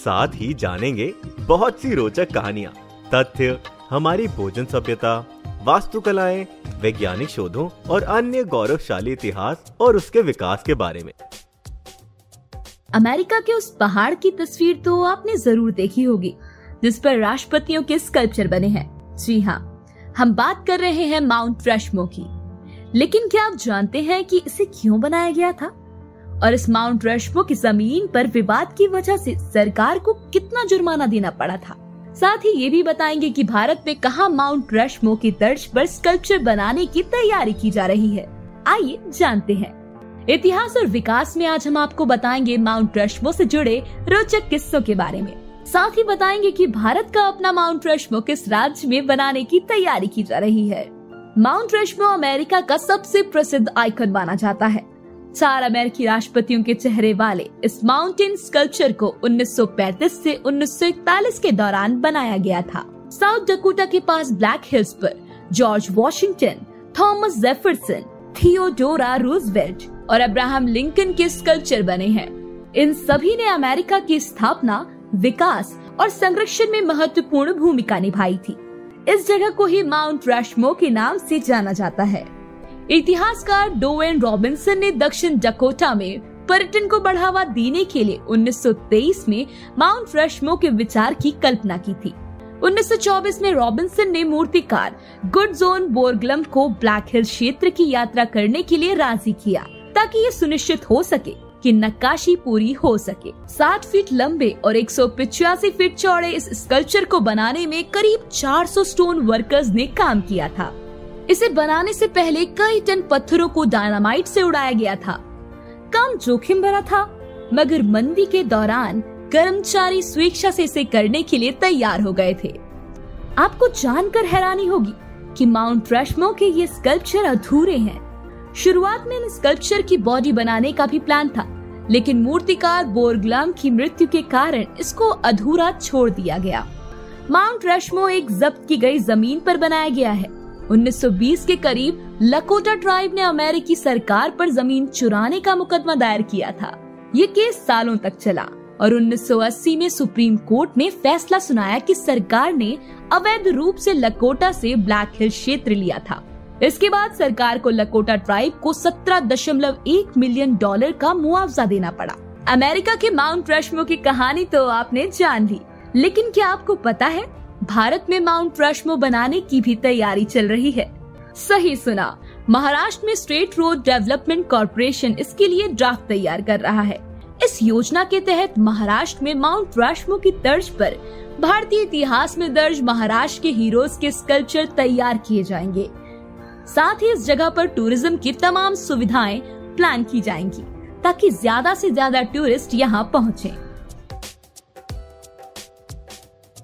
साथ ही जानेंगे बहुत सी रोचक कहानियाँ, तथ्य, हमारी भोजन सभ्यता, वास्तुकलाएँ, वैज्ञानिक शोधों और अन्य गौरवशाली इतिहास और उसके विकास के बारे में। अमेरिका के उस पहाड़ की तस्वीर तो आपने ज़रूर देखी होगी, जिस पर राष्ट्रपतियों के स्कल्पचर बने हैं। जी हाँ हम बात कर रहे हैं माउंट रशमो की। लेकिन क्या आप जानते हैं कि इसे क्यों बनाया गया था? और इस माउंट रशमो की ज़मीन पर विवाद की वजह से सरकार को कितना जुर्माना देना पड़ा था। साथ ही ये भी बताएँगे कि भारत में कहा माउंट रशमो की तर्ज पर स्कल्पचर बनाने की तैयारी की जा रही है। आइए जानते हैं। इतिहास और विकास में आज हम आपको बताएँगे माउंट रशमो से जुड़े रोचक किस्सों के बारे में। साथ ही बताएँगे कि भारत का अपना माउंट रशमो किस राज्य में बनाने की तैयारी की जा रही है। माउंट रशमो अमेरिका का सबसे प्रसिद्ध आइकन माना जाता है। चार अमेरिकी राष्ट्रपतियों के चेहरे वाले इस माउंटेन स्कल्पचर को 1935 से 1941 के दौरान बनाया गया था। साउथ डकोटा के पास ब्लैक हिल्स पर George Washington Thomas Jefferson Theodora Roosevelt और अब्राहम लिंकन के स्कल्पचर बने हैं। इन सभी ने अमेरिका की स्थापना, विकास और संरक्षण में महत्वपूर्ण भूमिका निभाई थी। इस जगह को ही माउंट रैशमो के नाम से जाना जाता है। इतिहासकार डोवेन रॉबिन्सन ने दक्षिण डकोटा में पर्यटन को बढ़ावा देने के लिए 1923 में माउंट रशमो के विचार की कल्पना की थी। 1924 में रॉबिन्सन ने मूर्तिकार गुड जोन बोरग्लम को ब्लैक हिल क्षेत्र की यात्रा करने के लिए राज़ी किया, ताकि ये सुनिश्चित हो सके कि नक्काशी पूरी हो सके। सात फीट लंबे और एक फीट चौड़े इस स्कल्पचर को बनाने में करीब 400 स्टोन वर्कर्स ने काम किया था। इसे बनाने से पहले कई टन पत्थरों को डायनामाइट से उड़ाया गया था। काम जोखिम भरा था, मगर मंदी के दौरान कर्मचारी स्वेच्छा से इसे करने के लिए तैयार हो गए थे। आपको जानकर हैरानी होगी कि माउंट रशमो के ये स्कल्पचर अधूरे हैं। शुरुआत में इन स्कल्पचर की बॉडी बनाने का भी प्लान था, लेकिन मूर्तिकार बोरग्लाम की मृत्यु के कारण इसको अधूरा छोड़ दिया गया। माउंट रशमो एक जब्त की गई ज़मीन पर बनाया गया है। 1920 के करीब लकोटा ट्राइब ने अमेरिकी सरकार पर ज़मीन चुराने का मुकदमा दायर किया था। ये केस सालों तक चला और 1980 में सुप्रीम कोर्ट ने फैसला सुनाया कि सरकार ने अवैध रूप से लकोटा से ब्लैक हिल क्षेत्र लिया था। इसके बाद सरकार को लकोटा ट्राइब को 17.1 मिलियन डॉलर का मुआवजा देना पड़ा। अमेरिका के माउंट रशमो की कहानी तो आपने जान ली, लेकिन क्या आपको पता है? भारत में माउंट रशमो बनाने की भी तैयारी चल रही है। सही सुना। महाराष्ट्र में स्टेट रोड डेवलपमेंट कॉरपोरेशन इसके लिए ड्राफ्ट तैयार कर रहा है। इस योजना के तहत महाराष्ट्र में माउंट रशमो की तर्ज पर भारतीय इतिहास में दर्ज महाराष्ट्र के हीरोज के स्कल्पचर तैयार किए जाएँगे। साथ ही इस जगह पर टूरिज़्म की तमाम सुविधाएँ प्लान की जाएँगी, ताकि ज़्यादा से ज़्यादा टूरिस्ट यहाँ पहुँचे।